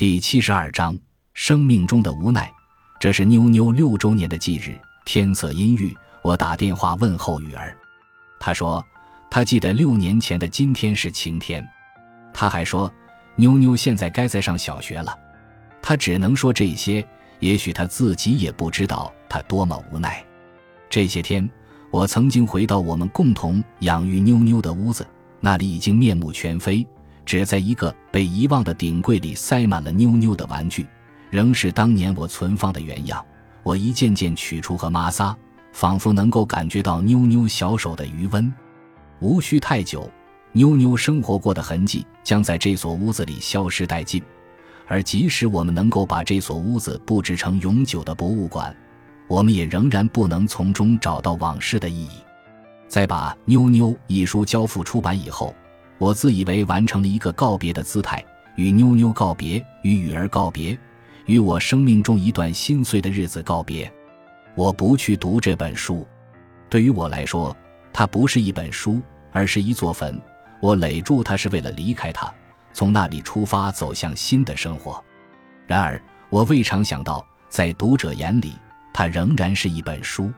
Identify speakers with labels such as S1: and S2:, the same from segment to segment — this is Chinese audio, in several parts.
S1: 第七十二章生命中的无奈。这是妞妞六周年的忌日，天色阴郁。我打电话问候雨儿，她说她记得六年前的今天是晴天。她还说妞妞现在该在上小学了。她只能说这些，也许她自己也不知道她多么无奈。这些天，我曾经回到我们共同养育妞妞的屋子，那里已经面目全非。只在一个被遗忘的顶柜里塞满了妞妞的玩具，仍是当年我存放的原样。我一件件取出和摩挲，仿佛能够感觉到妞妞小手的余温。无需太久，妞妞生活过的痕迹将在这所屋子里消失殆尽。而即使我们能够把这所屋子布置成永久的博物馆，我们也仍然不能从中找到往事的意义。在把《妞妞》一书交付出版以后。我自以为完成了一个告别的姿态，与妞妞告别，与雨儿告别，与我生命中一段心碎的日子告别。我不去读这本书，对于我来说，它不是一本书，而是一座坟。我垒住它是为了离开它，从那里出发走向新的生活。然而，我未尝想到，在读者眼里，它仍然是一本书。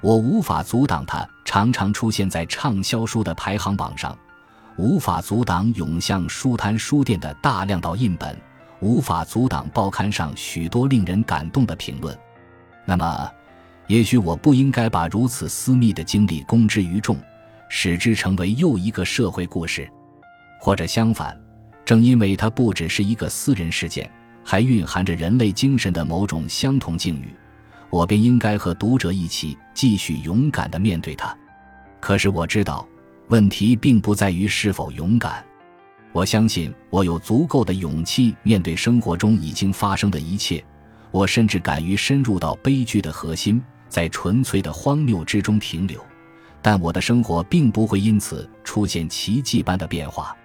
S1: 我无法阻挡它常常出现在畅销书的排行榜上。无法阻挡涌向书摊书店的大量盗印本，无法阻挡报刊上许多令人感动的评论。那么，也许我不应该把如此私密的经历公之于众，使之成为又一个社会故事。或者相反，正因为它不只是一个私人事件，还蕴含着人类精神的某种相同境遇，我便应该和读者一起继续勇敢地面对它。可是我知道。问题并不在于是否勇敢，我相信我有足够的勇气面对生活中已经发生的一切。我甚至敢于深入到悲剧的核心，在纯粹的荒谬之中停留。但我的生活并不会因此出现奇迹般的变化。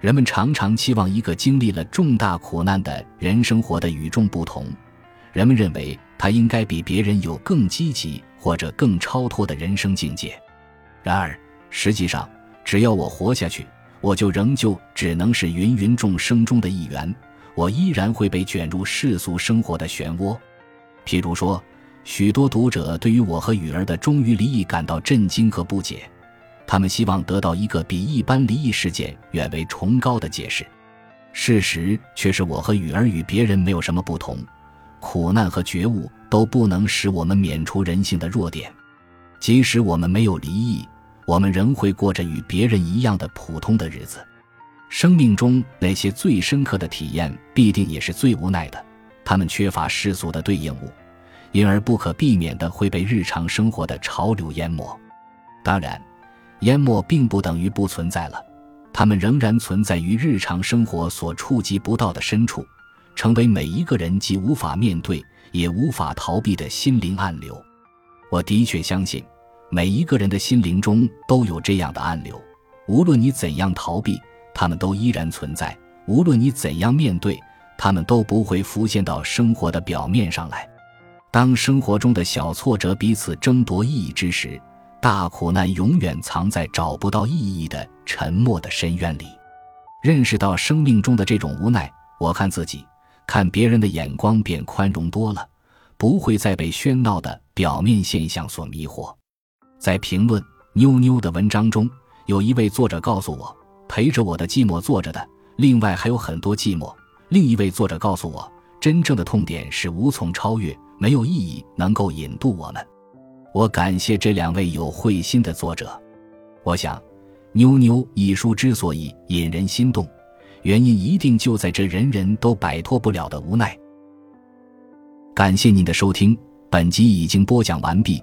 S1: 人们常常期望一个经历了重大苦难的人生活得与众不同，人们认为他应该比别人有更积极或者更超脱的人生境界。然而，实际上，只要我活下去，我就仍旧只能是芸芸众生中的一员。我依然会被卷入世俗生活的漩涡。譬如说，许多读者对于我和雨儿的终于离异感到震惊和不解，他们希望得到一个比一般离异事件远为崇高的解释。事实却是，我和雨儿与别人没有什么不同。苦难和觉悟都不能使我们免除人性的弱点，即使我们没有离异。我们仍会过着与别人一样的普通的日子，生命中那些最深刻的体验必定也是最无奈的。他们缺乏世俗的对应物，因而不可避免的会被日常生活的潮流淹没。当然，淹没并不等于不存在了，他们仍然存在于日常生活所触及不到的深处，成为每一个人既无法面对也无法逃避的心灵暗流。我的确相信。每一个人的心灵中都有这样的暗流，无论你怎样逃避，他们都依然存在；无论你怎样面对，他们都不会浮现到生活的表面上来。当生活中的小挫折彼此争夺意义之时，大苦难永远藏在找不到意义的沉默的深渊里。认识到生命中的这种无奈，我看自己、看别人的眼光便宽容多了，不会再被喧闹的表面现象所迷惑。在评论妞妞的文章中，有一位作者告诉我，陪着我的寂寞坐着的，另外还有很多寂寞。另一位作者告诉我，真正的痛点是无从超越，没有意义能够引渡我们。我感谢这两位有慧心的作者。我想，妞妞一书之所以引人心动，原因一定就在这人人都摆脱不了的无奈。感谢您的收听，本集已经播讲完毕。